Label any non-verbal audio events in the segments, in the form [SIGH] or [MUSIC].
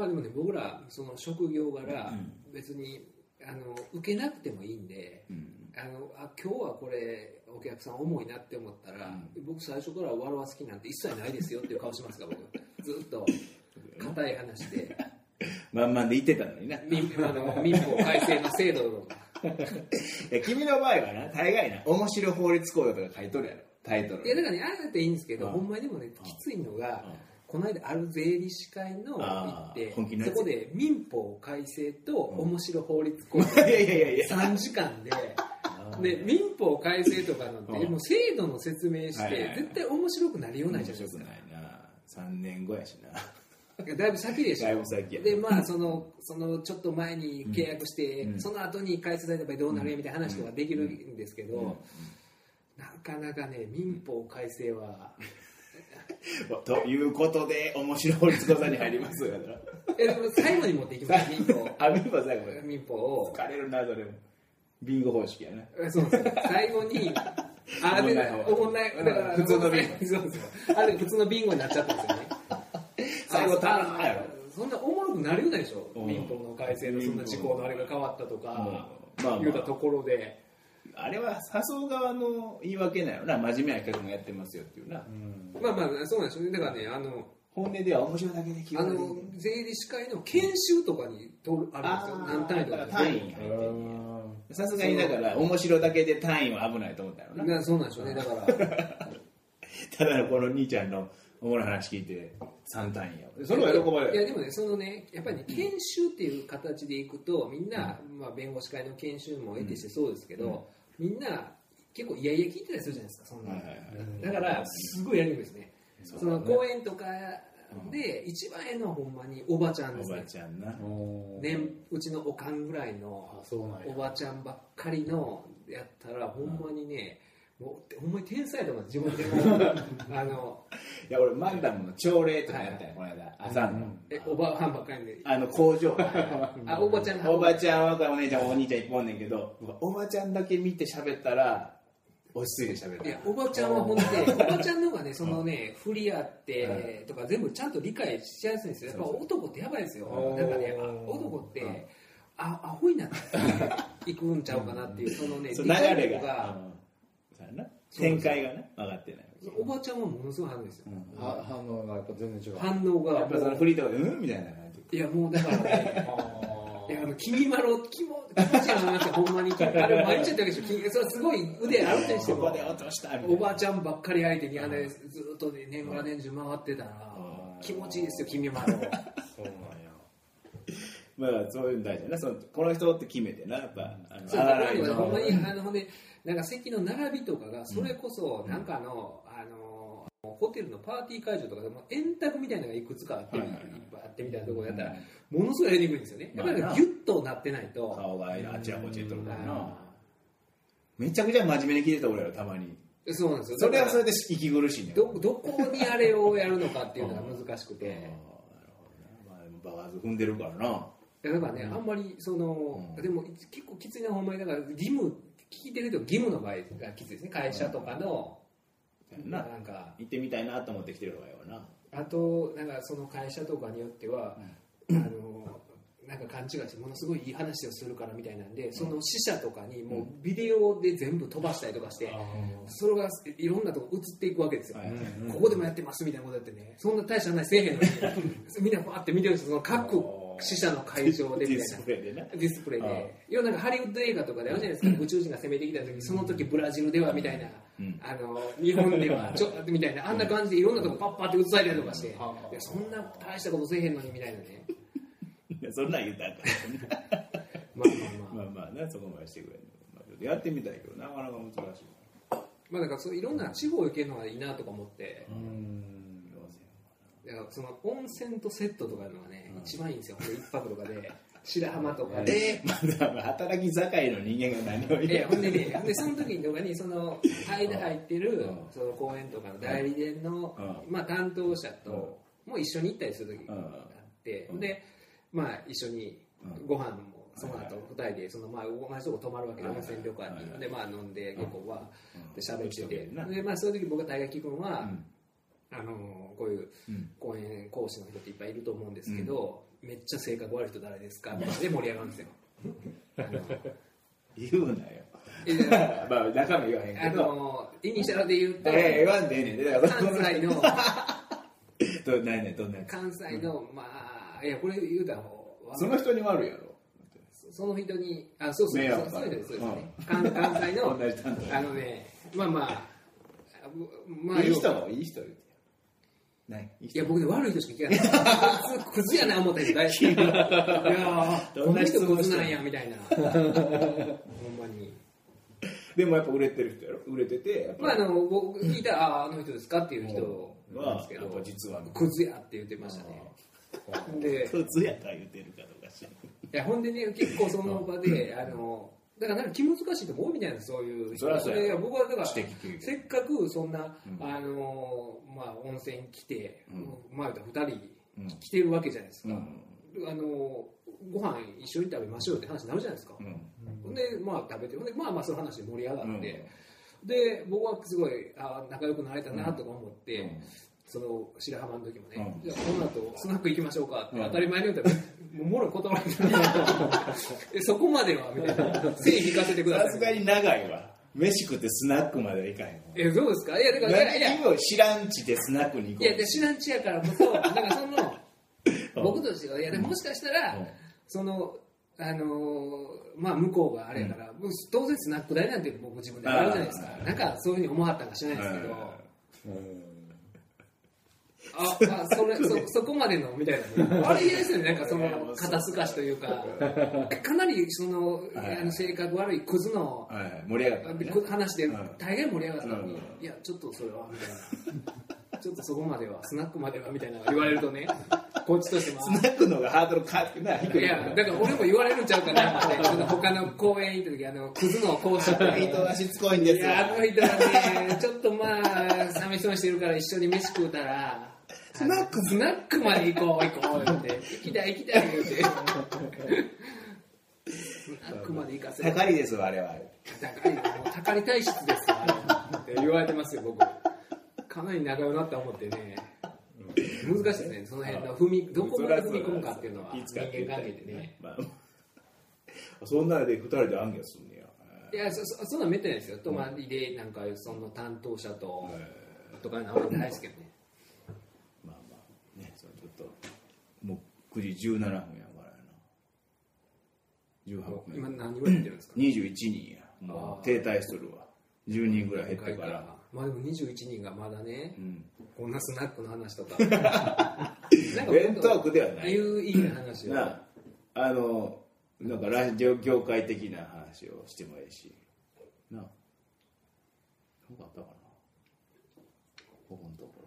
まあでもね僕らその職業柄うん。別にあの受けなくてもいいんでうん。あのあ今日はこれお客さん重いなって思ったら、僕最初から笑わす気なんて一切ないですよっていう顔しますから僕。[LAUGHS] ずっと硬い話で。[LAUGHS] まんまんで言ってたのにな。民あの民法改正の制度の。[LAUGHS] いや君の場合はな大概な面白法律講座とか書いとるやろタイトル。いやだからねああやっていいんですけど、うん。ほんまにでもねきついのが、うんこの間ある税理士会の行ってそこで民法改正と面白法律講 [LAUGHS] い座やいやいやいや。3時間で。で民法改正とかなんて、うん。もう制度の説明して、絶対面白くなりようないじゃないですか。面白くないな。3年後やしな。だいぶ先でしょ。でまあそのそのちょっと前に契約して、うん。その後に改正された場合どうなるやみたいな話とかできるんですけど、うん。なかなかね民法改正は [LAUGHS] ということで面白い法律講座に入ります。よえでも最後に持っていきます。民 [LAUGHS] 法あ民法最後まで民法を。疲れるなそれも。ビンゴ方式やな。えそうなんですよ最後にあで [LAUGHS] おもんないだから普通のビンゴ。そうですよあれ普通のビンゴになっちゃったんですよね。最後あ頼むやろそんなおもろくなりようないでしょ。うん。民法の改正のそんな時効のあれが変わったとかうん。まあまあ。言うたところであれは誘う側の言い訳なんやろな。真面目な客もやってますよっていうな、まあまあそうなんですよね。だからねあの本音では面白いだけで決あの税理士会の研修とかにとるあるんですよ。何単位とかで。単位に入ってんねや。さすがにだから面白いだけで単位は危ないと思ったよな。なそうなんでしょうね。だから。[LAUGHS] ただのこの兄ちゃんのおもろい話聞いて3単位やそれは喜ばれる。いやでもねそのねやっぱりね研修っていう形でいくとみんな、まあ、弁護士会の研修も得てしてそうですけど、みんな結構いやいや聞いてたりするじゃないですかそんなの、はいはいはい。だからすごいやりにくいですね。その講演とかで一番ええのはほんまにおばちゃんでおばすねちゃんな。年うちのおかんぐらいのおばちゃんばっかりのやったらほんまにねもうほんまに天才とか自分でも。[LAUGHS] あのいや俺マグダムの朝礼とかやったんやこの間朝の。えおばはんばっかりであの工場あおばちゃんおばちゃんはお姉ちゃんお兄ちゃんいっぱいおんねんけどおばちゃんだけ見て喋ったら落ち着いて喋るいやおばちゃんはほんでおばちゃんの方がねそのね振りあってとか全部ちゃんと理解しやすいんですよやっぱ男ってやばいですよそうなんかねあ男ってあアホになっていくんちゃうかなっていうそのね流理解れ力がうんそうやな展開がね分かってないおばちゃんはものすごい反応ですようん。は反応がやっぱ全然違う。反応が。やっぱその振りとかでうん？みたいな。感じいやもうだから。ね [LAUGHS] あい。やあの君まろ気持ちい。い。なってほんまにあれ毎日やったわけでしょ君それはすごい。腕あるにしてもそこで落としたみたい。なおばあちゃんばっかり相手にあれずっとね年がら年中回ってたらうん気持ちい。い。ですよ君まろそうなんやまあそういうの大事やな。そのこの人って決めてな。やっぱあのそうあららいほんまにのあのほんでなんか席の並びとかがそれこそなんかあの、あのホテルのパーティー会場とかでも円卓みたいなのがいくつかあって、はいはいはい。バーってみたいなところやったら、ものすごいやりにくいんですよね。やっぱりギュッとなってないと、顔があちらこっちにとるからな。あめちゃくちゃ真面目に聞いてた俺らたまに。ーそうなんですよ。それはそれでで息苦しいね。んどどこにあれをやるのかっていうのが難しくて、[LAUGHS] なるほどね。まあでもバカーズ踏んでるからなだからね、あんまりその、うん。でも結構きついなほんまにだから義務聞いてると義務の場合がきついですね会社とかの、ななんか。行ってみたいなと思って来てるわな。あとなんかその会社とかによっては、あのなんか勘違いしてものすごいいい話をするからみたいなんでその死者とかにもうビデオで全部飛ばしたりとかして、それがいろんなとこ映っていくわけですよ、はいここでもやってますみたいなことやってね。そんな大した話せえへんのに。[LAUGHS] みんなバーって見てるんですよその各死者の会場でみディたいな。スプレイでなディスプレイで。要はなんかハリウッド映画とかであるじゃないですか、宇宙人が攻めてきた時その時ブラジルではみたいな、うん。あの日本では [LAUGHS] ちょみたいな。あんな感じでいろんなとこパッパって映されたりとかして、そんな大したことせえへんのにみたいなね。[LAUGHS] いやそんなん言ったらあかんまあまあまあ。まあまあなそこまでしてくれるやってみたいけどなかなか難しい。まあだからそういろんな地方行けるのがいいなとか思って。うんだからその温泉とセットとかいうのがね、一番いいんですよ。一泊とかで。白浜とかで。えまだ働き盛りの人間が何をえ言うほんでね、でその時とかにその間入ってるうん。その公演とかの代理店の、うまあ、担当者とも一緒に行ったりする時があって、うん。で、まあ、一緒にうん。ご飯もその後二人でそのまあ同じとこ泊まるわけではい温泉旅館はいにでまあ飲んで結構はで喋ってて。うん。でまあそういう時僕が大概聞くのは、あのこういううん。講演講師の人っていっぱいいると思うんですけど、めっちゃ性格悪い人誰ですかみたいなで盛り上がるんですよ。言うなよ [LAUGHS] まあ中身言わへんあけど。のイニシャルで言うと、ええ言わんでええねんで。だから関西のどないねんどんな関西のまあいやこれ言うたらその人に悪いやろ。その人にあそうそう。そうそうですそうですね、う関関西の [LAUGHS] あのねまあまあまあいい人もいい人言うてないいや、僕ね、悪い人しか聞かない。[LAUGHS] クズやな、思った人大好き。[LAUGHS] いやー、この人クズなんや、みたいな。ほんまに。でもやっぱ売れてる人やろ？売れててまあ、ぱあの、僕聞いたら、ああ、あの人ですかっていう人なんですけどはやっぱ、実はクズやって言ってましたね。で、い普通やから言ってるかどうか知らんや、ほんでね、結構その場で、あの、だからなんか気難しい人も多いみたいなそういうそりゃそうや。で僕はだからせっかくそんな、うん。あのまあ温泉来て、うん。まあ2人うん来てるわけじゃないですか、うん。あのご飯一緒に食べましょうって話になるじゃないですか、うん。でまあ食べてでまあまあその話で盛り上がって、で僕はすごいあ仲良くなれたなとか思って、その白浜の時もね、うん。じゃあこの後スナック行きましょうか。ってうん。当たり前に言うたら、もうもろ断られて [LAUGHS] えそこまではみたいな。[LAUGHS] 線引かせてください。さすがに長いわ。飯食ってスナックまではいかへんわ。えどうですか？いやだからいや知らんちでスナックに行こいうやで知らんちやからこそだからその [LAUGHS] 僕としてはいやでももしかしたら、うん。そのあのーまあ向こうがあれやから、もう当然スナック代なんて僕自分であるじゃないですか。なんかそういうふうに思わはったか知らないですけど、うんああそれそ [LAUGHS] そこまでのみたいな。ねあれ嫌ですよね。なんかその肩透かしというか。かなりそのはい。あの性格悪いクズのはい。盛り上がったね。話でうん。大変盛り上がったのに、うん。いやちょっとそれはみたいな。ちょっとそこまではスナックまではみたいな言われるとねこっちとしてもスナックの方がハードルかな低い？いやだから俺も言われるんちゃうかなって。他の公演行った時あのクズの講師とか人がしつこいんですいよやあの人はねちょっとまあ寂しそうにしてるから一緒に飯食うたらスナックスナックまで行こう行こう言って。行きたい行きたい言うて。スナックまで行かせる。高いですわあれは。高いもう高り体質ですって言われてますよ僕。かなり仲良くなった思ってね。難しいですねその辺の踏みどこまで踏み込むかっていうのは人間関係でね。まあそんなので二人で暗記すんねや。いやそそそんなんめったにないですよ。泊まりでなんかその担当者ととかのはあんまりないですけどねまあまあねそれちょっともう9時17分やからやな。18分。今何人ぐらいやってるんですか？21人や。もう停滞しとるわ。10人ぐらい減ってから。まあでも21人がまだねうん。こんなスナックの話とか。なんか弁当区ではない。有意義な話をなあのなんかラジオ業界的な話をしてもいいし。なあ何かあったかな。ここのとこ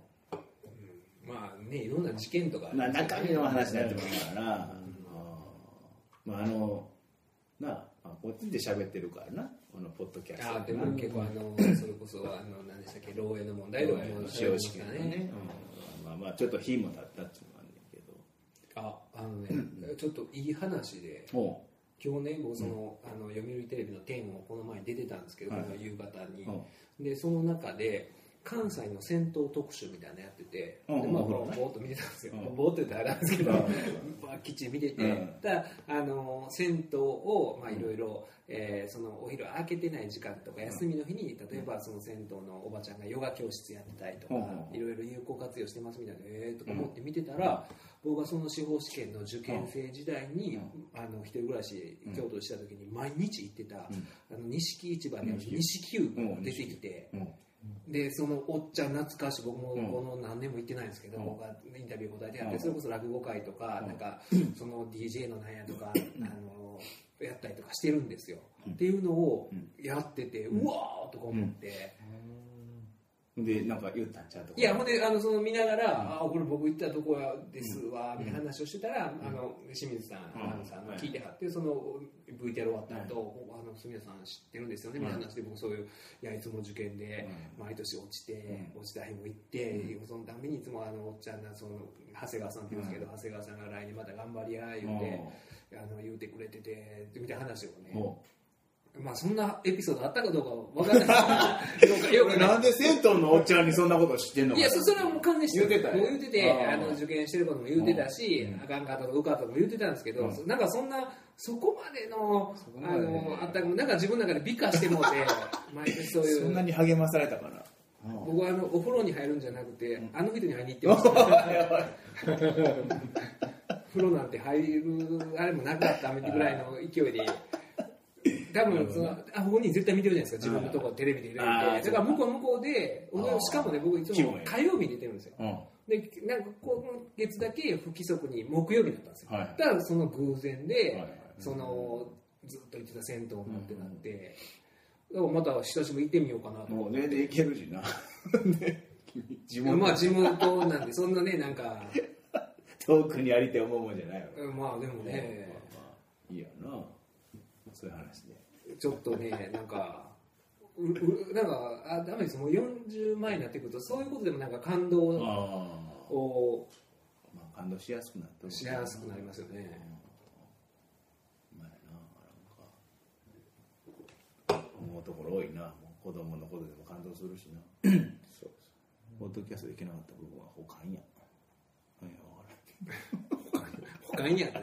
まあねいろんな事件とか。ろまあ中身の話になってもいいから。まああのなあまあこっちで喋ってるからな。このポッドキャスト。あーでも結構あのそれこそあの何でしたっけ漏洩の問題とかも使用式がね、うん、まあまあちょっと日も経ったっていうのもあるんだけど。ああのねちょっといい話でも今日ね僕その,、あの読売テレビの「天」をこの前に出てたんですけど、はい。この夕方に、う。でその中で関西の戦闘特集みたいなのやってて、うんでまあ、うんぼーっと見てたんですよ、うん。ぼーっと言ったらあれなんですけど、きっちり見てて、うん。ただあの銭湯をまあいろいろお昼開けてない時間とか休みの日に例えばその銭湯のおばちゃんがヨガ教室やってたりとかうん。いろいろ有効活用してますみたいなえーとか思って見てたら僕がその司法試験の受験生時代にあの一人暮らし京都でした時に毎日行ってたあの錦市場にある錦湯が出てきてうんでそのおっちゃん懐かしい。僕もうん。この何年も行ってないんですけど、うん。僕がインタビュー答えてやって、うんそれこそ落語会とか、うん。なんかその DJ のなんやとか、あのやったりとかしてるんですよ、っていうのをやってて、うわーとか思って、でなんか言ったんちゃうといやほんであのその見ながら「あこれ僕行ったとこやですわ」みたいな話をしてたら、あの清水さん、うん。アナウンサーが聞いてはってその VTR 終わった後、あの住田さん知ってるんですよねみたいな話で僕そういういやいつも受験で毎年落ちて、落ちた日も行って、そのためにいつもあのおっちゃんがその長谷川さんって言うんですけど、長谷川さんが来年また頑張りや言うて、あの言うてくれててみたいな話をね、もまあそんなエピソードあったかどうかわからない。ですけどなんで銭湯のおっちゃんにそんなこと知ってんのか。いやそそれはもう完全に知言うてたもう言うててあの受験してることも言うてたし、うん。あかんかったとか受かったとかも言うてたんですけど、うん。なんかそんなそこまでのこあのあったかなんか自分の中で美化してもうて [LAUGHS] 毎年そういう。そんなに励まされたかな。僕はあのお風呂に入るんじゃなくて、あの人に会いに行ってました。[LAUGHS] 風呂なんて入るあれもなかったぐらいの勢いで多分そのあ本人絶対見てるじゃないですか。自分のとこテレビで入れてだから向こう向こうでしかもね僕いつも火曜日に出てるんですよ。うん。でなんか今月だけ不規則に木曜日だったんですよ、はい。だからその偶然で、はいはい。そのずっと行ってた銭湯もってなって、だからまた久しぶりに行ってみようかなと。もうねでいけるしな。[LAUGHS] ね。君。地元。まあ地元なんでそんなねなんか。遠くにありて思うもんじゃないわ。まあでもね。まあまあいいやな。そういう話でちょっとねなんかううなんかあダメです。もう40前になってくるとそういうことでもなんか感動をまあ感動しやすくなってしやすくなりますよね。まあななんか思うところ多いな。子供のことでも感動するしな。そうポッドキャストできなかった部分は他にや。何や。わからん他にやって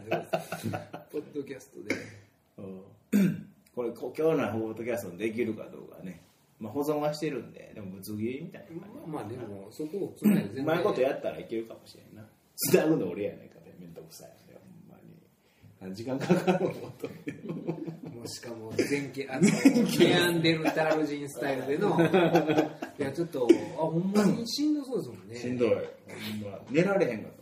ポッドキャストで。うんこれこ今日のポッドキャストできるかどうかね、まあ、保存はしてるんででもぶつ切りみたいな感じ。まあでもそこをつないで全うまいことやったらいけるかもしれんな。つなぐの俺やないかね面倒くさい。ねほんまに。何時間かかるのもっともうしかも前景あのネアンデルタル人スタイルでの。[LAUGHS] いやちょっとあほんまにしんどそうですもんね。しんどい。ほんま寝られへんかった。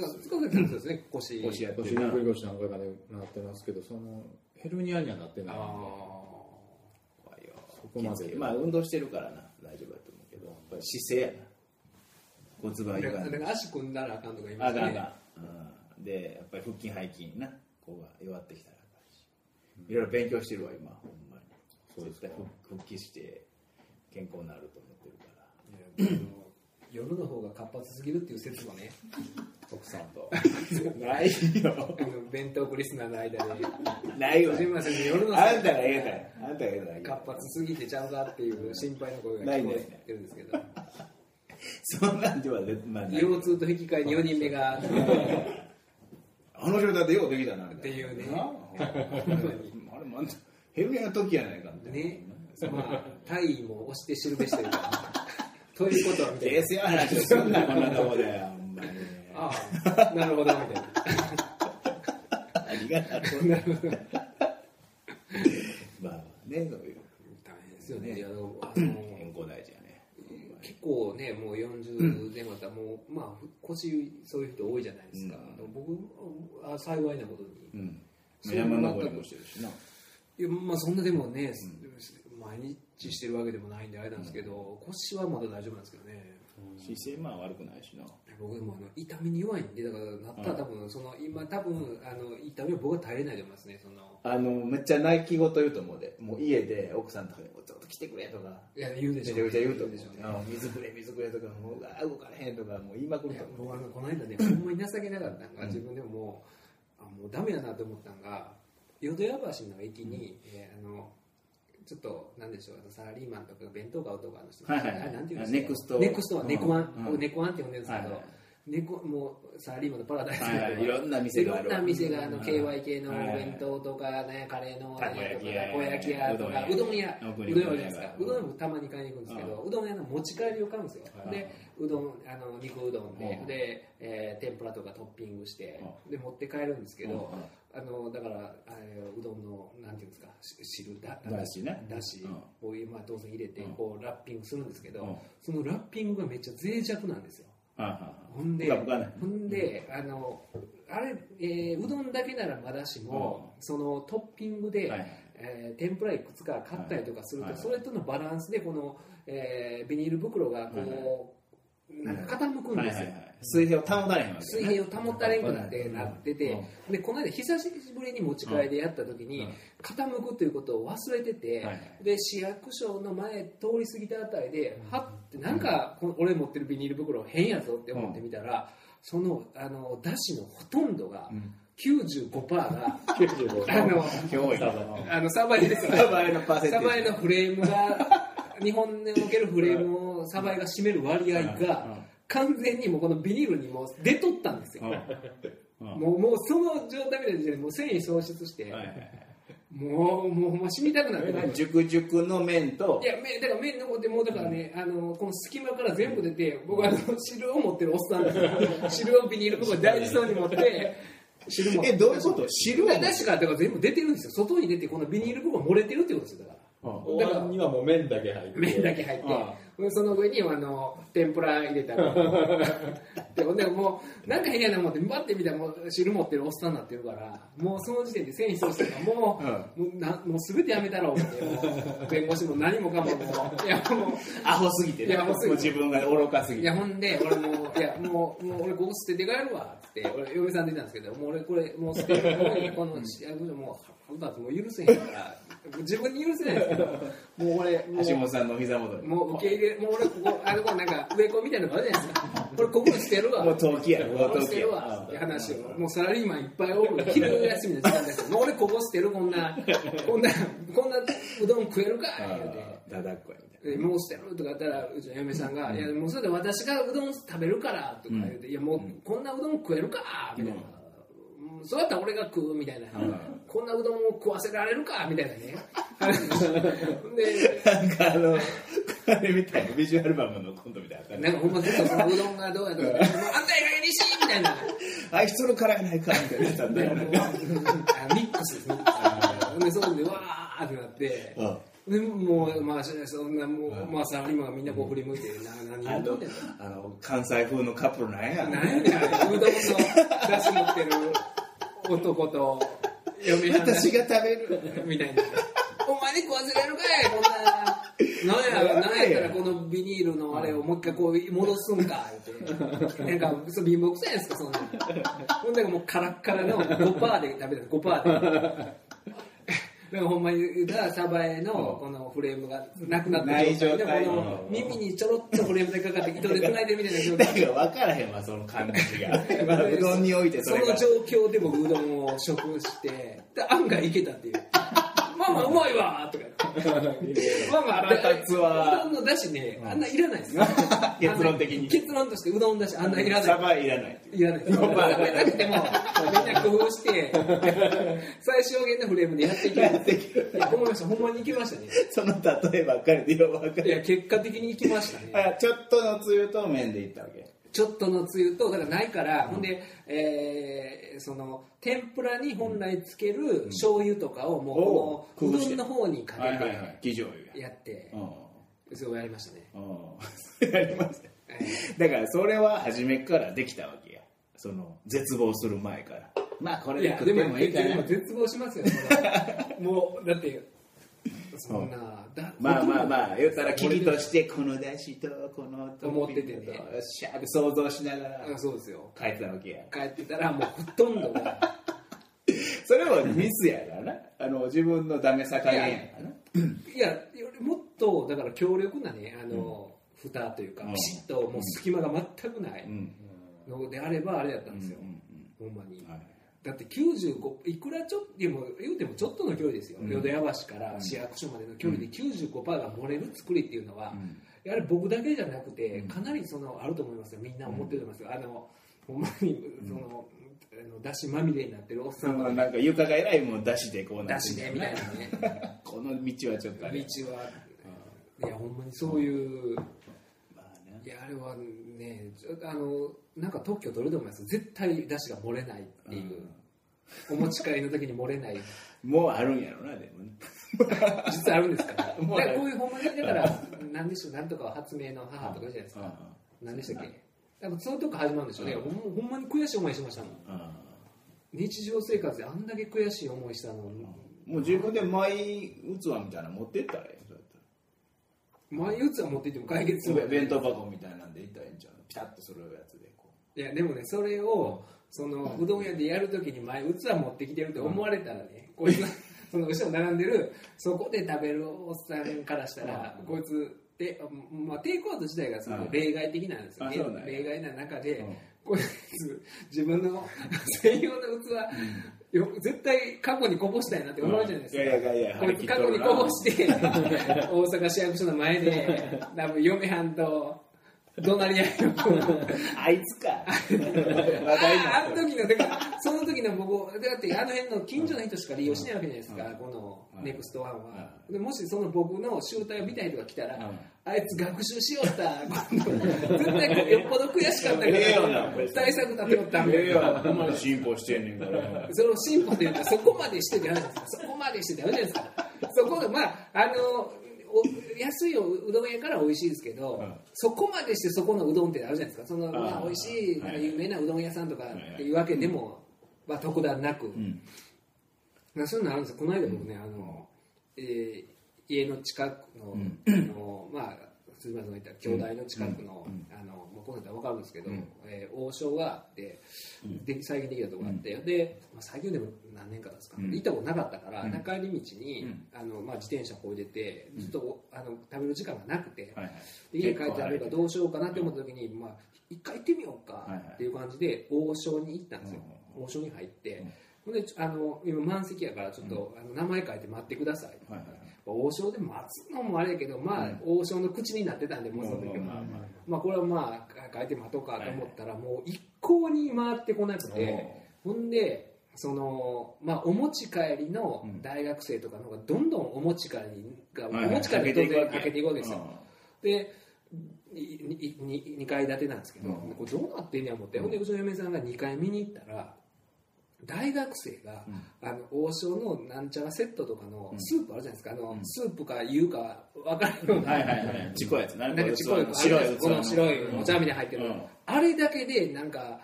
だから塚崎さんそうですね腰。腰やって腰なってますけどそのヘルニアにはなってないんで。あ怖いよそこまでまあ運動してるからな。大丈夫だと思うけどやっぱり姿勢やな。骨盤あだかいかんら足組んだらあかんとか言いますね。あかんあかん、うん、でやっぱり腹筋背筋なここが弱ってきたらあかんし。いろいろ勉強してるわ今ほんまに。そう絶対復復帰して健康になると思ってるから。夜の方が活発すぎるっていう説もね奥さんと。[LAUGHS] ないよ。弁当クリスナーの間でないわ。藤村先生夜のあんたが言えたよあんたが言えたよ活発すぎてちゃうかっていう心配の声が聞こえてるんですけど。[LAUGHS] そんなんでは絶まあない。腰痛と引き換えに4人目が。あの状態でようできたなみたいな。っていうね。なあれもあんたヘルニアの時やないかみたいなねまあ大尉も押して知るべしというか。ということはみたいな冷静な。話をするなこんなとこでああなるほどみたいな。ありがとうなるほど。まあねそういう大変ですよね。ねいやあの健康大事やね。結構ねもう40前後だったらもうまあ腰そういう人多いじゃないですか、うん。僕は幸いなことに。うん。山登りもしてるしな。いやまあそんなでもね、毎日してるわけでもないんであれなんですけど、腰はまだ大丈夫なんですけどね姿勢まあ悪くないしな。僕でもあの痛みに弱いんでだからなったら多分その今多分あの痛みは僕は耐えれないと思いますねその。あのめっちゃ泣き言言うと思うで。もう家で奥さんとかに「ちょっと来てくれ」とか。いや言うでめちしょゃくちゃ言うと思う。でしょ。うねあ水くれ水くれとかもううわ動かれへんとかもう言いまくると思う。僕あのこの間ねほんまに情けなかったのが、自分でももうあもうダメやなと思ったのが淀屋橋の駅に、えーあのちょっとなんでしょうサラリーマンとか弁当買うとかの人、はいはいはい。あれなんていうんですか？ネクスト。ネクストはネコワン、うん。僕ネコワンって呼んでるんですけど、はいはい猫もうサラリーマンのパラダイス。はいはいいろんな店がある。いろんな店があのうん KY 系のおはい弁当とかねカレーのたこ焼き屋とかううどん屋。うどん屋じゃないですか。うどん屋もたまに買いに行くんですけどうどん屋の持ち帰りを買うんですよ。はい。でうどんあの肉うどんでうん。でえー天ぷらとかトッピングしてで持って帰るんですけどうん。あのだからあれうどんのなんていうんですかし汁だだしね。だしうん。をまあ当然入れてうん。こうラッピングするんですけどうん。そのラッピングがめっちゃ脆弱なんですよほんでほんであのあれ、えーうどんだけならまだしも、そのトッピングで、はいはい。えー天ぷらいくつか買ったりとかすると、はいはい。それとのバランスでこの、えービニール袋がこう、なんか傾くんですよ、はいはいはい。水平を保たれへんわけ水平を保たれんくなってなってて、うん。でこの間久しぶりに持ち帰りでやった時に、うん。傾くということを忘れてて、で市役所の前通り過ぎたあたりで、はってなんか俺持ってるビニール袋変やぞって思ってみたら、そのあのだしのほとんどがうん。95%が95あのサバのあのサバエのパーセンテージサバエのフレームが [LAUGHS] 日本におけるフレームをサバエが占める割合が完全にもうこのビニールにもう出とったんですよ、もうもうその状態みたいな時点でもう繊維喪失して、もうもうほんま染みたくなってえ熟熟の麺といや麺だから麺残ってもうだからね、あのこの隙間から全部出て僕はあの汁を持ってるおっさんですよ。汁をビニール袋に大事そうに持って汁も。えどういうこと？汁をだだしがだから全部出てるんですよ。外に出てこのビニール袋漏れてるってことですよだから。お椀にはもう麺だけ入って。麺だけ入って。あその上にあの天ぷら入れたらでほんでもうなんか変やな思ってバッて見たらもう汁持ってるおっさんになってるからもうその時点で繊維喪失がもう,、もうなもう全てやめたら思って弁護士も何もかももう。いやもうアホすぎてね。いやアホすぎてもう自分が愚かすぎて。いやほんで俺もういやもうもう俺ここ捨てて帰るわって俺嫁さん出たんですけどもう俺これもう捨てるこのいやもう腹立つもう許せへんから自分に許せないんですけどもう俺もう橋本さんのお膝元に。もう受け入れもう俺ここあのこうなんか植え込みみたいなのがあるじゃないですか。これここに捨てるわ。もう陶器や。ろここ捨てるわ。って話をもうサラリーマンいっぱいおる昼休みの時間ですよ。もう俺ここ捨てるこんなこんなこんなうどん食えるか？言うて。だだっこやみたいでもう捨てるとか言ったらうちの嫁さんが「いやもうそれで私がうどん食べるから」とか言って「いやもうこんなうどん食えるか」みたいな。うんそうやったら俺が食うみたいな、こんなうどんを食わせられるかみたいなね。[LAUGHS] でななんかあのあれみたいなビジュアルバムのコントみたいななんかほんまずっとそのうどんがどうやとか、あんた以外にしみたいな、あいつの辛いないかみたいな。やつなんだよもうあミックスですね。ほん。で、そうで、わーってなって、でもう、まあ、そんな、もう、まあ、サラリーマンがみんなこう振り向いて、な何あの言うとんねんと。あの関西風のカップルなんや。なんやうどんの出汁持ってる男と、嫁はん私が食べるみたいな。お前に食わせれるかいこんな。なんや、なんやったらこのビニールのあれをもう一回こう戻すんか言って。なんか、そう貧乏くさいんですか、そんなん。ほんでもうカラッカラの5%で食べた5%で。だからほんまに言うたらサバエのこのフレームがなくなった状で態この耳にちょろっとフレームでかかって糸 [LAUGHS] で繋いでるみたいな状態。だから分からへんわその感じが。まあうどんにおいてそれが。その状況で僕うどんを食して。で案外いけたっていう「ママうまいわ」とか [LAUGHS] ママ腹立つわうどんのだしねあんないらないです結論的に結論としてうどんだしあんないらないサバいらないいらないです。まあ、食べなくても、みんな工夫して、[LAUGHS] 最小限のフレームでやっていける。ってい。ほんまにいきましたね。その例えばっかりでよく分かるいや、結果的にいきましたね。あちょっとのつゆと麺でいったわけちょっとのつゆと、だからないから、ほんで、えーその、天ぷらに本来つける醤油とかを、もう、この、うどんの方にかけて、ややって、うそうやりましたね。ん。[LAUGHS] うんやりました。だからそれは初めからできたわけや。その絶望する前から。まあこれで食ってでも、もいいかな。でも絶望しますよ、[LAUGHS] もう、だって、そんな、だまあまあまあ言ったら君としてこの出汁とこのと思っててね。よっしゃーって想像しながらあそうですよ。帰ってたわけや。帰ってたら、もうほとんどが、[LAUGHS] それはミスやからな。あの自分のダメさ加減やからな。いや、よりもっと、だから強力なね、あの、蓋というか、うん。ピシッともう隙間が全くないうん。のであれば、あれだったんですよ。う。んほんまに。うん。はいだって95、いくらちょっと、でも言うてもちょっとの距離ですよ。うん。淀屋橋から市役所までの距離で95%が漏れる作りっていうのは、うん。やはり僕だけじゃなくて、うん。かなりそのあると思いますよ。みんな思ってると思いますよ。あの、ほんまに、その、あの、だしまみれになってるおっさそんが、のなんか床がえらいもん出してこうなだってんねんしね、みたいなね。[LAUGHS] この道はちょっとあれ道は、いや、ほんまにそういう、いや、あれはね、あの、なんか特許取ると思います。絶対出汁が漏れないっていう。お持ち帰りの時に漏れない。[LAUGHS] もうあるんやろなでもね [LAUGHS] 実はあるんですから。[LAUGHS] もうこういうほんまに、だから、なんでしょう、なんとかは発明の母とかじゃないですか。何でしたっけ多分そういうとこ始まるんでしょうね。うんほんまに悔しい思いしましたもん。日常生活であんだけ悔しい思いしたのもう自分でマイ器みたいなの持ってったらええ前打つは持っていっても解決するら弁当箱みたいなんでいったらええんちゃう？ピタッとするやつでこいやでもねそれをそのうどん屋でやるときに前器持ってきてるって思われたらね、こいつ [LAUGHS] その後ろ並んでるそこで食べるおっさんからしたら、うん。こいつで、まあ、テイクアウト自体がそのうん。例外的なんですよね、例外な中で、うん。こいつ自分の [LAUGHS] 専用の器、よ絶対過去にこぼしたいなって思うじゃないですか、いやいやいやこいつ過去にこぼして [LAUGHS] 大阪市役所の前で多分嫁はんと怒鳴り合いをあいつか。ああの時のだからその時の僕だってあの辺の近所の人しか利用しないわけじゃないですか、このネクストワンは、でもしその僕の集大を見たい人が来たら、うん。あいつ学習しよった絶対こうよっぽど悔しかったかええよなら対策立てよったみたいええよなほんまに進歩してんねんからその進歩というかそこまでしてダメなんですかそこまでしてダメじゃないですかそこがまああのお安いおうどん屋から美味しいですけど、うん。そこまでしてそこのうどんってあるじゃないですか。そのまあ美味しい、はい。有名なうどん屋さんとかってい。うわけでも、まあ、特段なく、うん。まあそういうのあるんですよ。この間僕ねあの、えー家の近くの,、うん。あのまあ鈴村さんが言った兄弟の近くの、うん。あのもうこの人は分かるんですけど、うん。えー王将があって、うん。で再現できたとこがあって、で、まあ、再現でも何年かですか、うん。行ったことなかったから、うん。中入り道に、うん。あのまあ、自転車こいでてずっとおあの食べる時間がなくて、はいはい。で家帰って食べるからどうしようかなって思った時に、まあ、一回行ってみようかっていう感じで王将に行ったんですよ、王将に入って、ほんであの今満席やからちょっと、あの名前書いて待ってください、はいはい王将で待つのもあれやけどまあ、王将の口になってたんでもうその時は、まあこれはまあ書いて待とうかと思ったら、もう一向に回ってこなくて、ほんでそのまあお持ち帰りの大学生とかの方がどんどんお持ち帰りが、お持ち帰りが当然開けていくわけですよ、うん。で2階建てなんですけど、うん。これどうなってんや思って、うんほんでうちの嫁さんが2階見に行ったら大学生が、あの王将のなんちゃらセットとかのスープあるじゃないですか、あのうん。スープか湯か分からんような、はいはいはい。ちっこいやつな。なんかちっこい白い器この。白いお茶碗に入ってる、うん。あれだけでなんか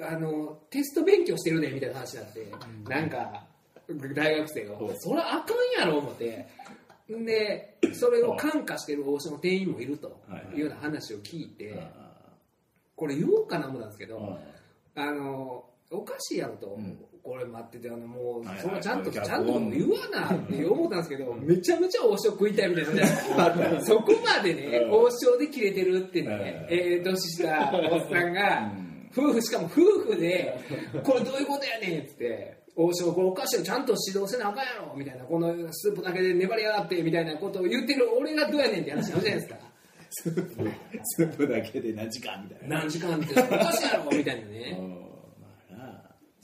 あのテスト勉強してるねみたいな話になって、なんか大学生が、う。んそれあかんやろ思って。んでそれを感化してる王将の店員もいると。いうような話を聞いて、これ言おうかな思ったんですけど、あのおかしいやろと、ん。これ待っててあのもう、はいはい。それちゃんと逆ちゃんと言わなって思ったんですけど、めちゃめちゃ王将食いたいみたいな。ね [LAUGHS] そこまでね、うん。王将で切れてるってね、うんええ年したおっさんが、夫婦しかも夫婦でこれどういうことやねんっつって。王将これおかしいよちゃんと指導せなあかんやろみたいなこのスープだけで粘りやがってみたいなことを言ってる俺がどうやねんって話あるじゃないですか。スープだけで何時間みたいな。何時間っておかしいやろみたいなね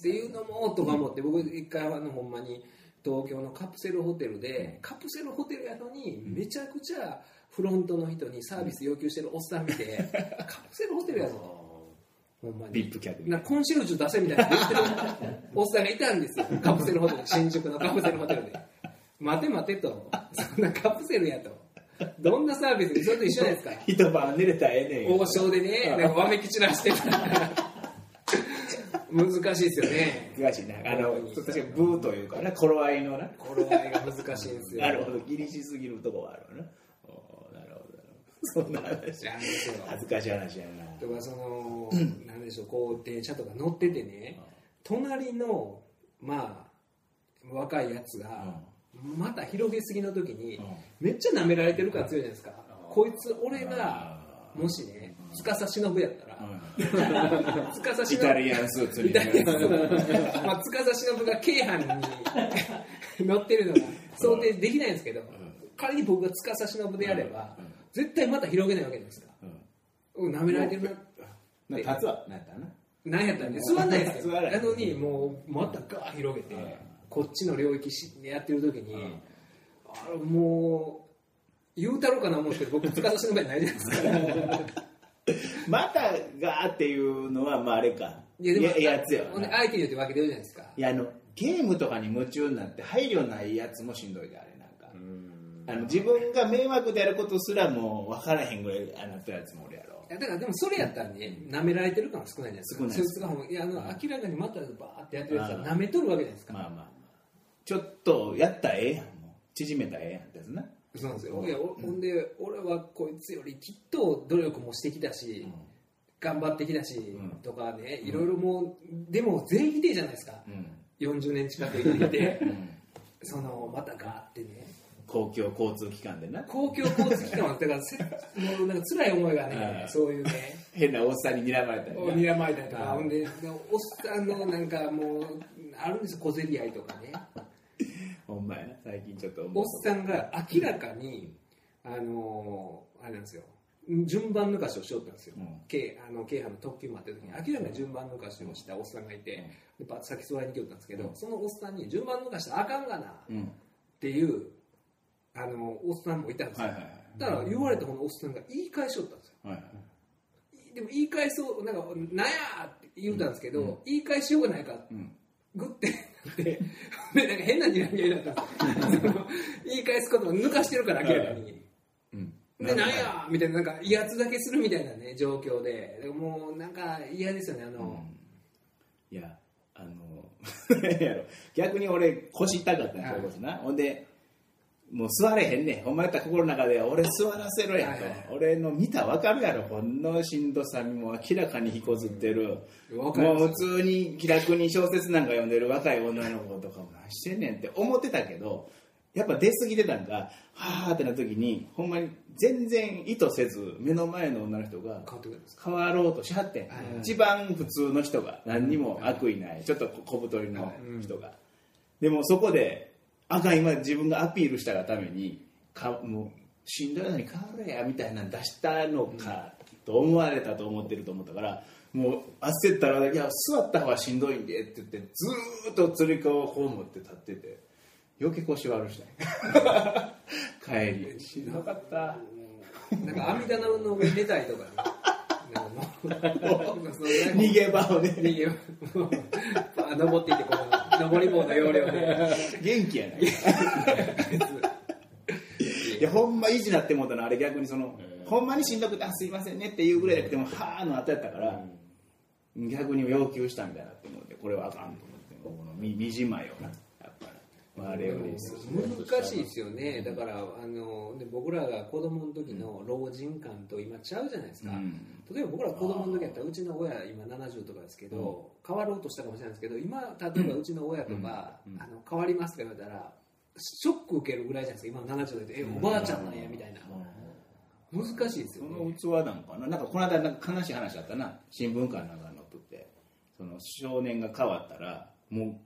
っていうのもとか思って僕一回あのほんまに東京のカプセルホテルでカプセルホテルやのにめちゃくちゃフロントの人にサービス要求してるおっさん見てカプセルホテルやぞ。ほんまに。ビップ客なコンシェルジュ出せみたいな。言ってるおっさんがいたんですよ。カプセルホテル新宿のカプセルホテルで。待て待てと。そんなカプセルやと。どんなサービスそれと一緒じゃないですか。[LAUGHS] 一晩寝れたらええねん王将でねなんかわめき散らしてた。ら難しいですよね。難しいなあの確かにブーというかな頃合いのな。これが難しいんですよ。なるほど気にしすぎるとこはあるわな。そんな話。なんですよ恥ずかしい話やな。とかその、なんでしょうこう電車とか乗っててね隣のまあ若いやつが、また広げすぎの時に、めっちゃ舐められてるから強いじゃないですか、こいつ俺がもしね司忍やったら、司忍イタリアンスーツに。イタリアンスーツ。まあ司忍が京阪に乗ってるのが想定できないんですけど、仮に僕が司忍でやれば、絶対また広げないわけじゃないですか、うん、舐められてるな。な立つわ。なったななんやったんで座んないですよ。なのにもうまたガー広げて、こっちの領域しやってる時に、あれもう言うたろうかな思うんですけど僕司忍ないじゃないですか [LAUGHS] またがっていうのはまああれか。いやでもややつやほんでな相手によって分けてるじゃないですか。いやあのゲームとかに夢中になって配慮ないやつもしんどいであれなんか。あの自分が迷惑であることすらもう分からへんぐらいあなったやつもおるやろ。いやだからでもそれやったらね舐められてる感は少ないじゃないですか。少ないそいつがほんまいやあの明らかにまたバーってやってるやつは舐めとるわけじゃないですか、まあまあ。まあちょっとやったらええやん。もう縮めたらええやん。ってやつなそうなんですよ。いやおほんで俺はこいつよりきっと努力もしてきたし、頑張ってきたし、ん。とかねいろいろもうでも全否定じゃないですか、うん。40年近く生きて。てうん。そのまたがあってね。公共交通機関でな。公共交通機関はだからせもうなんか辛い思いがねはいそういうね。変なおっさんに睨まれたりな。睨まれたりとか。はいほんででおっさんのなんかもうあるんですよ。小競り合いとかねほんまやな最近ちょっとおっさんが明らかにあのあれなんですよ。順番抜かしをしよったんですよ、うん。京あのの特急待ってる時に。明らかに順番抜かしをしたおっさんがいて、でパッと先座りに来よったんですけど、そのおっさんに順番抜かしたらあかんがな。っうん。ていうあのおっさんもいたんですよ、はいはいはい。だから言われたこのおっさんが言い返しよったんですよ。はいはいでも言い返そうなんか「なんや!」って言うたんですけど、言い返しようがないかグッて。なってでなんか変な睨み合いだった。んですよその言い返すことを抜かしてるから明らかに。うん。でなんやみたいななんか威圧だけするみたいなね状況で。でもうなんか嫌ですよねあの、いやあの [LAUGHS] 逆に俺腰痛かったそれこそな。ほんでもう座れへんねん。ほんまやったら心の中で俺座らせろやと、はいはい俺の見たら分かるやろ。ほんのしんどさにも明らかに引こずってる、もう普通に気楽に小説なんか読んでる若い女の子とかも何してんねんって思ってたけどやっぱ出過ぎてたんかはあってなった時にほんまに全然意図せず目の前の女の人が変わろうとしはって一番普通の人が何にも悪意ない。ちょっと小太りの人が、でもそこであかん今自分がアピールしたがためにかもうしんどいのに変われやみたいなの出したのかと思われたと思ってると思ったからもう焦ったら「いや座った方がしんどいんで」って言ってずーっとつり革をこう持って立ってて余計腰悪した [LAUGHS] 帰り。しんどかった。なんか網棚の上に寝たりとかね。[LAUGHS] 逃げ場をね。[LAUGHS] 逃げもうあ登っていってこの登り棒の要領で。元気やない [LAUGHS] いやほんま意地なって思ったのあれ逆にその、ほんまにしんどくてあすいませんねっていうぐらいでもはーの後やったから、逆に要求したみたいなって思ってこれはあかんと思って。このみみじまよなやっぱりあれより難しいですよね。だからあので僕らが子供の時の老人感と今ちゃうじゃないですか、うん。例えば僕ら子供の時やったらうちの親今70とかですけど、変わろうとしたかもしれないですけど今例えばうちの親とか、あの変わりますとか言われたらショック受けるぐらいじゃないですか。今の70でえおばあちゃんなんやみたいな、難しいですよね。その器なんかな。なんかこの間なんか悲しい話あったな。新聞館なんかに載っとって。その少年が変わったらもう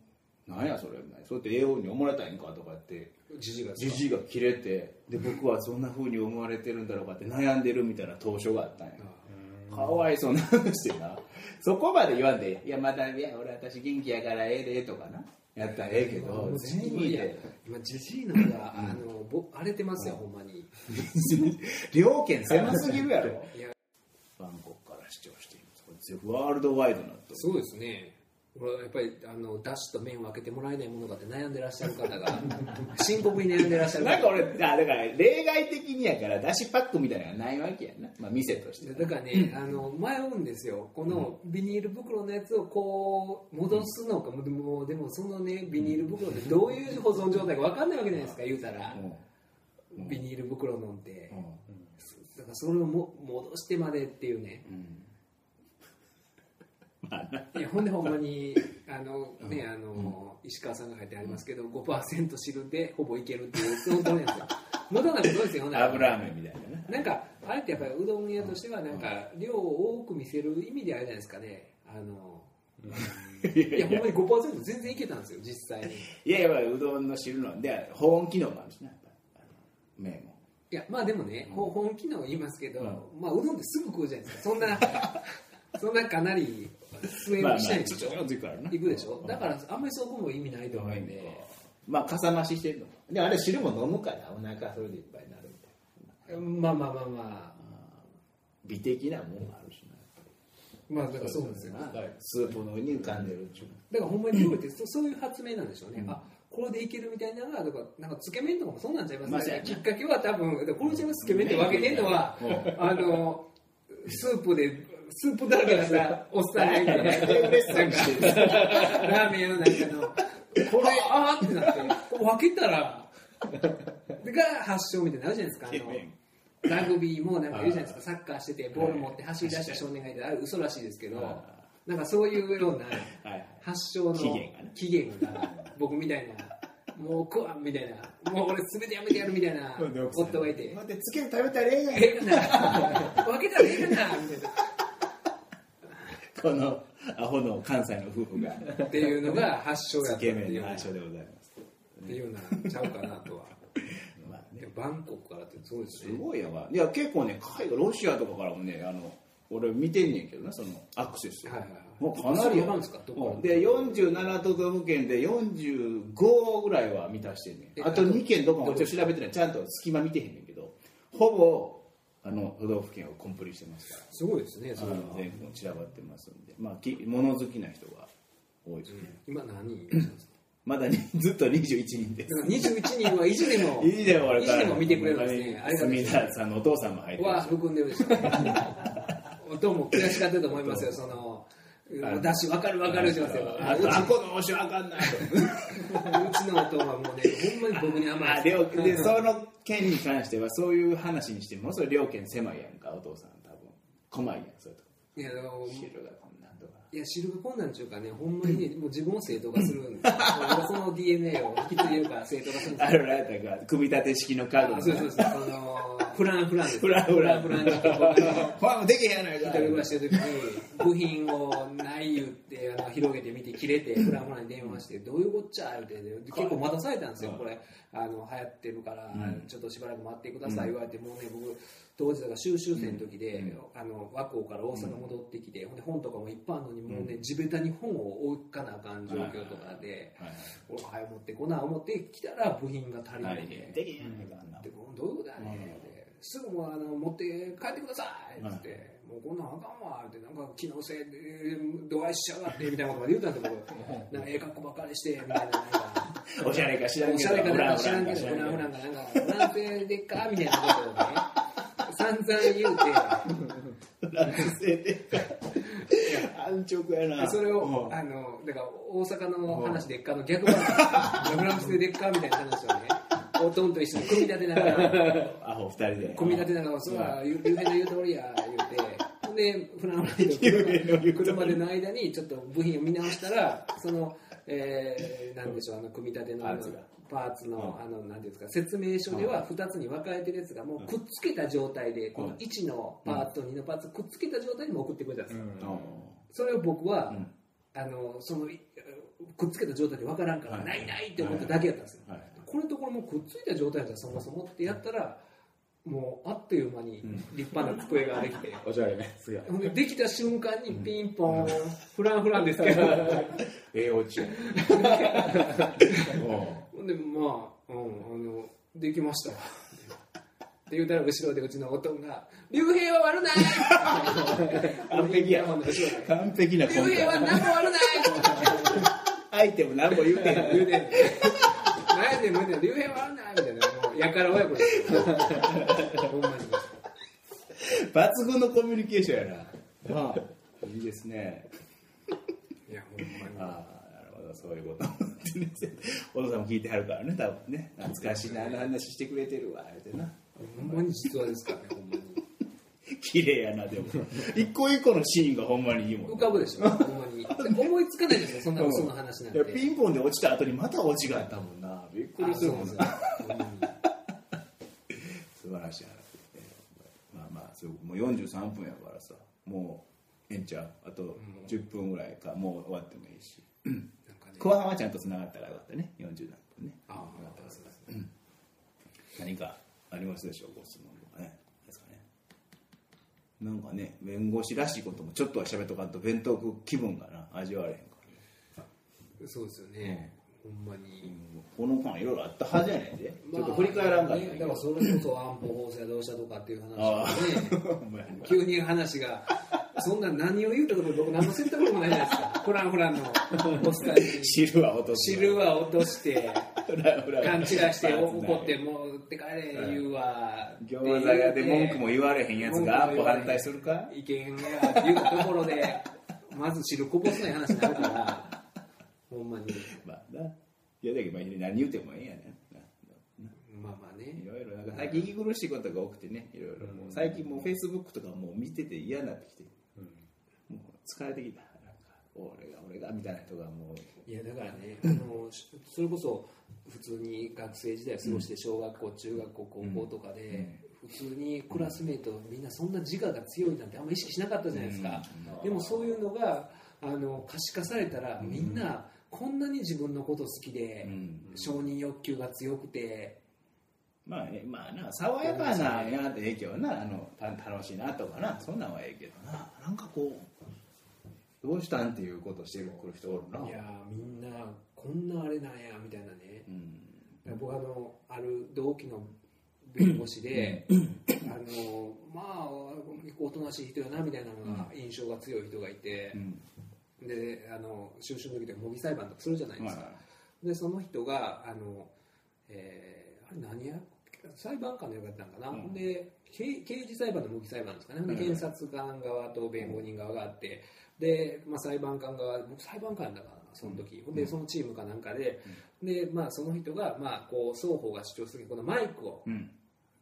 なんやそれそうやって栄養に思われたいんかとかってじじがじじいが切れてで僕はそんな風に思われてるんだろうかって悩んでるみたいな当初があったんや。かわいそうな話してな。そこまで言わんで「いやまたいや俺私元気やからええで」とかな。やったらええけど全員いやで今じじいのが、あのぼ荒れてますよ、ほんまに。[LAUGHS] 両県狭すぎるやろ。いや。バンコクから視聴しています。ワールドワイドなとそうですねやっぱりあのだしと麺を分けてもらえないものがあって悩んでらっしゃる方が [LAUGHS] 深刻に悩んでらっしゃる方。なんか俺あだから例外的にやからだしパックみたいなのがないわけやな、まあ、店としてだからね、あの迷うんですよ。このビニール袋のやつをこう戻すのか、もうでもでもそのねビニール袋ってどういう保存状態か分かんないわけじゃないですか言うたら、うん。ビニール袋のって、うん。だからそれをも戻してまでっていうね。うんいやほんでほんまにあのねあの、石川さんが書いてありますけど5%汁でほぼいけるっていうその通りなんですよ。無駄なことですよ油飴みたいなね。なんかあれってやっぱりうどん屋としてはなんか量を多く見せる意味であれじゃないですかね。あの [LAUGHS] いやほんまに5%全然いけたんですよ実際に。いやいやうどんの汁ので保温機能もあるしね麺も。いやまあでもね、ほ本気の言いますけど、うん。まあうどんってすぐ食うじゃないですか。そんな [LAUGHS] そんなかなり末まあまあにちょちょちょいくからな。行くでしょ？だからあんまりそこも意味ないと思うんで、まあかさ増ししてるの。であれ汁も飲むからお腹それでいっぱいになるみたいなまあまあまあま美的なもんもあるしなあまあだからそうですよな。スープの上に浮かんでるだからほんまに料理ってそ [COUGHS] そういう発明なんでしょうね、あこれでいけるみたいなのがだからなんかつけ麺とかもそうなんちゃいますまあそうやな。きっかけは多分このちゃんがつけ麺って分けてんのは、あのスープでスープだらけだったおっさんがいてねなんかラーメン屋のなんかのこれあーってなって分けたらが発祥みたいになるじゃないですかあのラグビーもなんか言うじゃないですかサッカーしててボール持って走り出した少年がいてあれ嘘らしいですけどなんかそういうようなはい発祥の起源が僕みたいなもう食わんみたいな。もう俺全てやめてやるみたいな夫がいて。待ってつけて食べたらええやんええかな分けたらええかなみたいなこのアホの関西の夫婦が。っていうのが発祥やったっていうの発祥でございます。っていうようなちゃうかなとは。[LAUGHS] まあね。バンコクからってすごいですすねごいやばいいや結構ね海外ロシアとかからもねあの俺見てんねんけどなそのアクセス。はいはいはい。もうかなりなん。ですかで47都道府県で45ぐらいは満たしてんねえんあと2県どこもちょっと調べてない。ちゃんと隙間見てへんねんけど。ほぼあの都道府県をコンプリしてますから。すごいですねそあれは。の全国散らばってますんで。まあき物好きな人が多いですね、今何人いらっしゃるんですか？まだにずっと21人です。だから21人は意地でもいいでも俺意地でも見てくれるんですね。ありがたい隅です田さんのお父さんも入ってるは含んでるでしょ。うね音も悔しがってると思いますよその私分かる分かるしますよ。あこの推しわかんないうちの音はもうねほんまに僕に甘い。でその件に関してはそういう話にしてもそれ両県狭いやんかお父さん多分。困いやんそれと。いやだから汁が。こんなんとかいや知るが困難っていうかねほんまにねもう自分を正当化するんですよ。俺 [LAUGHS] その DNA を引き継いでるから正当化するんですよ。あるらやったか組み立て式のカードあそうそうそうそのフランフランです。フランフラン [LAUGHS] フランフランに僕あのほらもうできへんやないか一人暮らししてる時に部品をない言ってあの広げてみて切れてフランフランに電話してどういうこっちゃ言うて結構待たされたんですよ。これあの流行ってるからちょっとしばらく待ってください言われてもうね僕当時だから修習生の時であの和光から大阪戻ってきてほんで本とかもいっぱいあるのにもうね地べたに本を置かなあかん状況とかではい俺早く持ってこな思ってきたら部品が足りはない。い。でできへんやな。いかあんどういうことやねんって。すぐもうあの持って帰ってくださいっつって、もうこんなんあかんわってなんか機能性で度合いしちゃがってみたいなことまで言ったんで僕なんかええ格好ばっかりしてみたいななんかおしゃれか知らんけどおしゃれかなんか知らんけどフランフフランランか知らんかなんかフランスでっかみたいなことをね散々言うてフランス製で安直やなそれをうんあのだから大阪の話でっかの逆バージョンフランスででっかみたいな話をねおとんと一緒に組み立てながらアホ二人で組み立てながら、そら、ゆゆうへの言う通りや、言うで、フランフランゆうへの言う通りの車での間に、ちょっと部品を見直したら、その、えー、なんでしょう、あの、組み立てのパーツが。パーツの、あの、なんていうんですか、説明書では2つに分かれてるやつが、もうくっつけた状態で、この1のパーツと2のパーツをくっつけた状態にも送ってくれたんですよ。それを僕は、うん。あの、その、いくっつけた状態で分からんから、はい。ないないって思っただけやったんですよ。はい。これとこれもくっついた状態じゃそもそもってやったらもうあっという間に立派な机ができて、おしゃれねすげえほんでできた瞬間にピンポン、フランフランですけど。ええオチや [LAUGHS] ほんでまあ、うん、あのできました。わって言うたら後ろでうちの夫が「竜兵は悪ない!」完璧や完璧な竜兵は何も悪ない!」アイテム何も言うてへん。[LAUGHS] 言うてん何やねん無理だ竜兵は悪ないみたいなやから親子ですよ。[LAUGHS] ほんまに。抜群のコミュニケーションやな。まあ。いいですね。いやほんまに。ああなるほど。そういうこと。お父さんも聞いてはるからね多分ね。懐かしいなあの話してくれてるわ言うてな。ほんまに実話ですからねほんまに。綺麗やなでも。一個一個のシーンがほんまにいいもん浮かぶでしょほんまに。思いつかないですよそんなうんその話なんいてやピンポンで落ちた後にまた落ちがあったもんな。びっくりするもんなあそうなんですよ素晴らしい話ですねまあまあそうもう43分やからさもうええんちゃう？あと10分ぐらいかもう終わってもいいし。ほん後半はちゃんとつながったからよかったね40何分ね。ああ何かありますでしょう？ご質問とかね。ですかね。なんかね弁護士らしいこともちょっとは喋っとかんと弁当気分がな味わわれへんから。そうですよねほんまに。この間いろいろあったはずやねんで、ちょっと振り返らんかったんやねだからそれこそ安保法制はどうしたとかっていう話ね [LAUGHS] 急に話がそんな何を言うたところ僕何も説得力もないじゃないですか。フランフランのポスターに。汁は落とす汁は落として勘違いして怒って持って帰れ言うわ。餃子屋で文句も言われへんやつが安保反対するか？意見やっていうところでまず汁こぼすない話になるからほんまに。まあな。いやだけどまあ何言うてもええんやね。なまあまあね。いろいろなんか最近息苦しいことが多くてねいろいろ。もう最近もうフェイスブックとかもう見てて嫌になってきて、もう疲れてきた。なんか俺が俺がみたいな人がもう。いやだからねあのしそれこそ普通に学生時代過ごして小学校、中学校高校とかで、普通にクラスメートみんなそんな自我が強いなんてあんま意識しなかったじゃないですか、うん。でもそういうのがあの可視化されたらみんなこんなに自分のこと好きで、うん。承認欲求が強くて。まあねまあな爽やかなやってええけどなあのた楽しいなとかなそんなんはええけどな。なんかこうどうしたんっていうことしてる人おるな。いやみんなこんなあれなんやみたいなね。うん。僕あのある同期の弁護士で、あのまあおとなしい人やなみたいなのが印象が強い人がいて。う、んであの終身の時で模擬裁判とかするじゃないですか、はでその人があの、えーあれ何や？裁判官のよかったんかな、うん。で刑刑事裁判の模擬裁判ですかね、でうん。検察官側と弁護人側があってで、まあ、裁判官側僕裁判官だからなその時、でそのチームかなんかで,、でまあ、その人が、まあ、こう双方が主張するこのマイクをうん。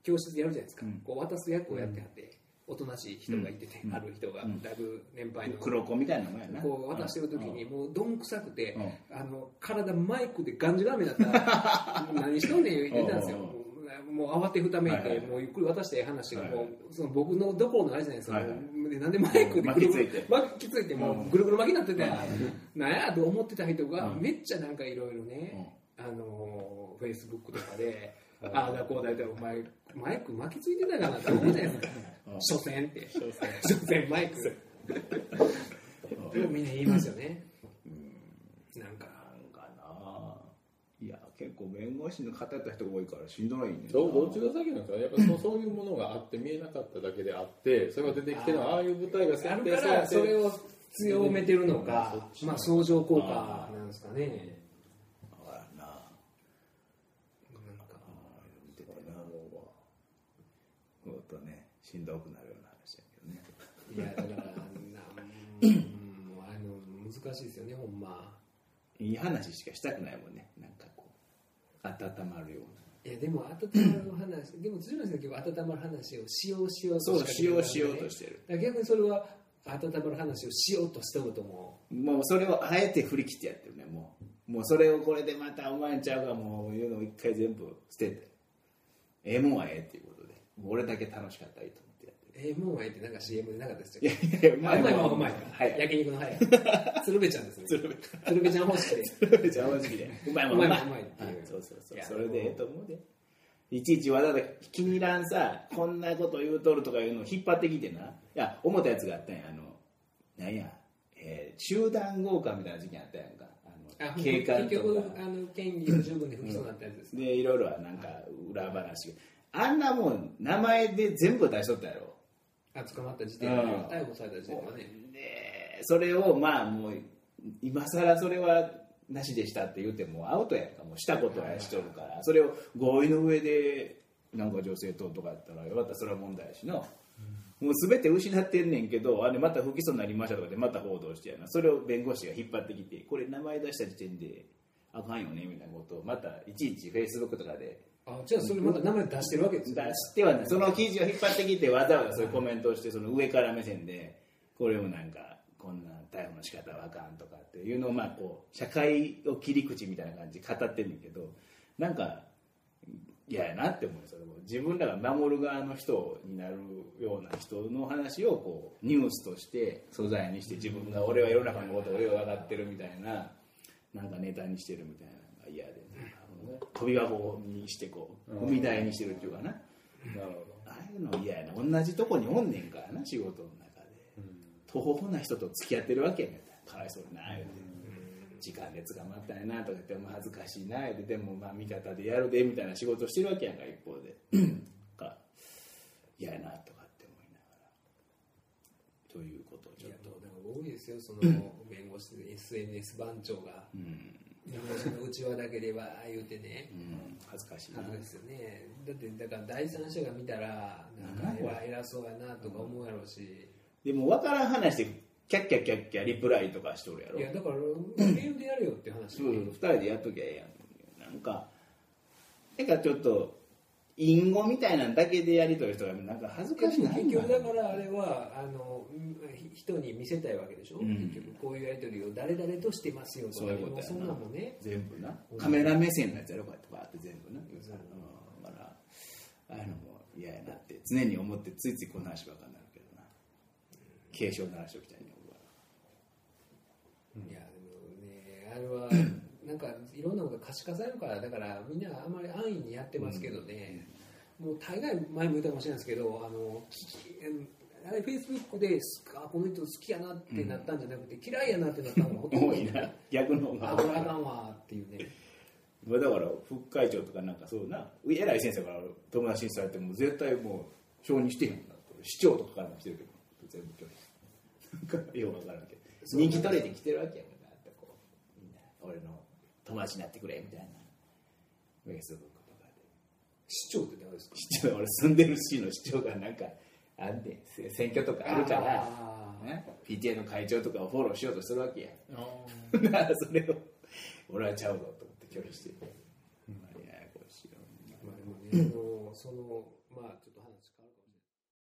教室でやるじゃないですか、うん。こう渡す役をやってはって、おとなしい人がいてて、うん。ある人が、うん。だいぶ年配の黒子みたいなやな。こう渡してる時にもうどんくさくて、うあの体マイクでがんじがらめだったら [LAUGHS] 何しとんねん言ってたんですよ。うん。もう慌てふためいて、はいはい。もうゆっくり渡して話が僕のどころのあれじゃないですか、はいはい。なんでマイクでぐるぐる巻きついて。巻きついてもうぐるぐる巻きになってて、なんやと思ってた人がうん。めっちゃなんかいろいろね、あのフェイスブックとかで、ああだこうだいたいお前マイク巻きついてたかなって思うじゃないですか。うん所詮って。所詮。マイク。でもみんな言いますよね。なんか。なんかな。いや結構弁護士の方やった人が多いからしんどいねどどっちが先なんですかね。やっぱそうそういうものがあって見えなかっただけであってそれが出てきてるのはああいう舞台があ設るから定されてそれを強めてるのか。まあ、相乗効果なんですかね。わからんななんか見ててなもっとねしんどくなるような話やけどね。いやだからなうんあの難しいですよねほんま。いい話しかしたくないもんね。なんかこう温まるような。いやでも温まる話 [CLEARS THROAT] でも辻村さん結構温まる話をしようしようとそうかしようしようとしてる。逆にそれは温まる話をしようとしてると思もうそれをあえて振り切ってやってるねもう。もうそれをこれでまたお前んちゃうがもういうのを一回全部捨てて。ええもんはええっていうことで。俺だけ楽しかったらいいとええもんはええってなんか CM でなかったですいよやいやうまいあうまいもんもんうまいはい。焼肉の早 [LAUGHS] 鶴瓶ちゃんですね。鶴瓶。ちゃん方式でじゃあ正直でうまい。もんうまいそうそうそう。いやそれでええと思うで。いちいちわざわざ気に入らんさこんなこと言うとるとかいうのを引っ張ってきてな。いや思ったやつがあったんや。あのなんや、えー集団強姦みたいな事件あったやんか。ああの警官結局とかあの権利不十分で不起訴になったやつです。ねでいろいろなんか裏話。あんなもん名前で全部出しとったやろあ捕まった時点でうん。逮捕された時点ではねでそれをまあもう今更それはなしでしたって言ってもアウトやんかもうしたことはしとるから。それを合意の上でなんか女性ととかやったらよかったらそれは問題やしな、もう全て失ってんねんけどあれまた不起訴になりましたとかでまた報道してやな。それを弁護士が引っ張ってきてこれ名前出した時点であかんよねみたいなことをまたいちいちフェイスブックとかであじゃあそれまた名前出してるわけです出、してはない。その記事を引っ張ってきてわざわざそういうコメントをしてその上から目線でこれもなんかこんな逮捕の仕方はあかんとかっていうのをまあこう社会を切り口みたいな感じで語ってんねんけどなんか嫌やなって思うそれも。自分らが守る側の人になるような人の話をこうニュースとして素材にして自分が俺は世の中のことをよく分かってるみたいななんかネタにしてるみたいなのが嫌で、飛び箱にしてこう踏み台にしてるっていうかな、なるほああいうの嫌やな同じとこにおんねんからな仕事の中で。途方な人と付き合ってるわけやね。んかわいそうにな言うて時間で捕まったんやなとか言っても恥ずかしいな言うて。でもまあ味方でやるでみたいな仕事してるわけやんか一方で。か嫌やなとかって思いながら。ということをちょっと。でも多いですよその弁護士 SNS 番長が。うん、弁護士の内輪だけでは言うてね。うん、恥ずかしいな。そうですよね。だってだから第三者が見たらなんか偉偉そうやなとか思うやろうし、でも分からん話でキャッキャキャッキャリプライとかしとるやろ。いやだからメールでやるよって話。そう2人でやっときゃええやん。なんかなんかちょっと隠語みたいなのだけでやりとる人がなんか恥ずかしいな。結局だからあれはあのうん人に見せたいわけでしょ、うん。結局こういうやり取りを誰々としてますよとかそういうことやんなもんね。全部な。カメラ目線のやつやろこうやってバーって全部な、うん、だからああいうのも嫌やなって常に思ってついついこの話ばっかりなるけどな。警鐘鳴らしておきたいね俺は。いやでもねあれは [LAUGHS] なんかいろんなことが可視化されるからだからみんなあんまり安易にやってますけどね、もう大概前も言ったかもしれないですけどあのきあれフェイスブックであこの人好きやなってなったんじゃなくて、嫌いやなってなったのがほとんど多いな逆の方が。あこれあかんわっていうね。まあだから副会長とかなんかそうな偉い先生から友達にされても絶対もう承認してへんな市長とかからもしてるけど全部拒否ようわからんけど。人気取れてきてるわけやからってこう。みんな俺の友達になってくれみたいな。フェイスブックとかで。市長って誰ですか？市長俺住んでる市の市長がなんかあんでせ選挙とかあるからね PTA の会長とかをフォローしようとするわけや。あ [LAUGHS] だからそれを俺はちゃうぞと思って拒否してる、まあややこしいよまあでもね、あのそのまあちょっと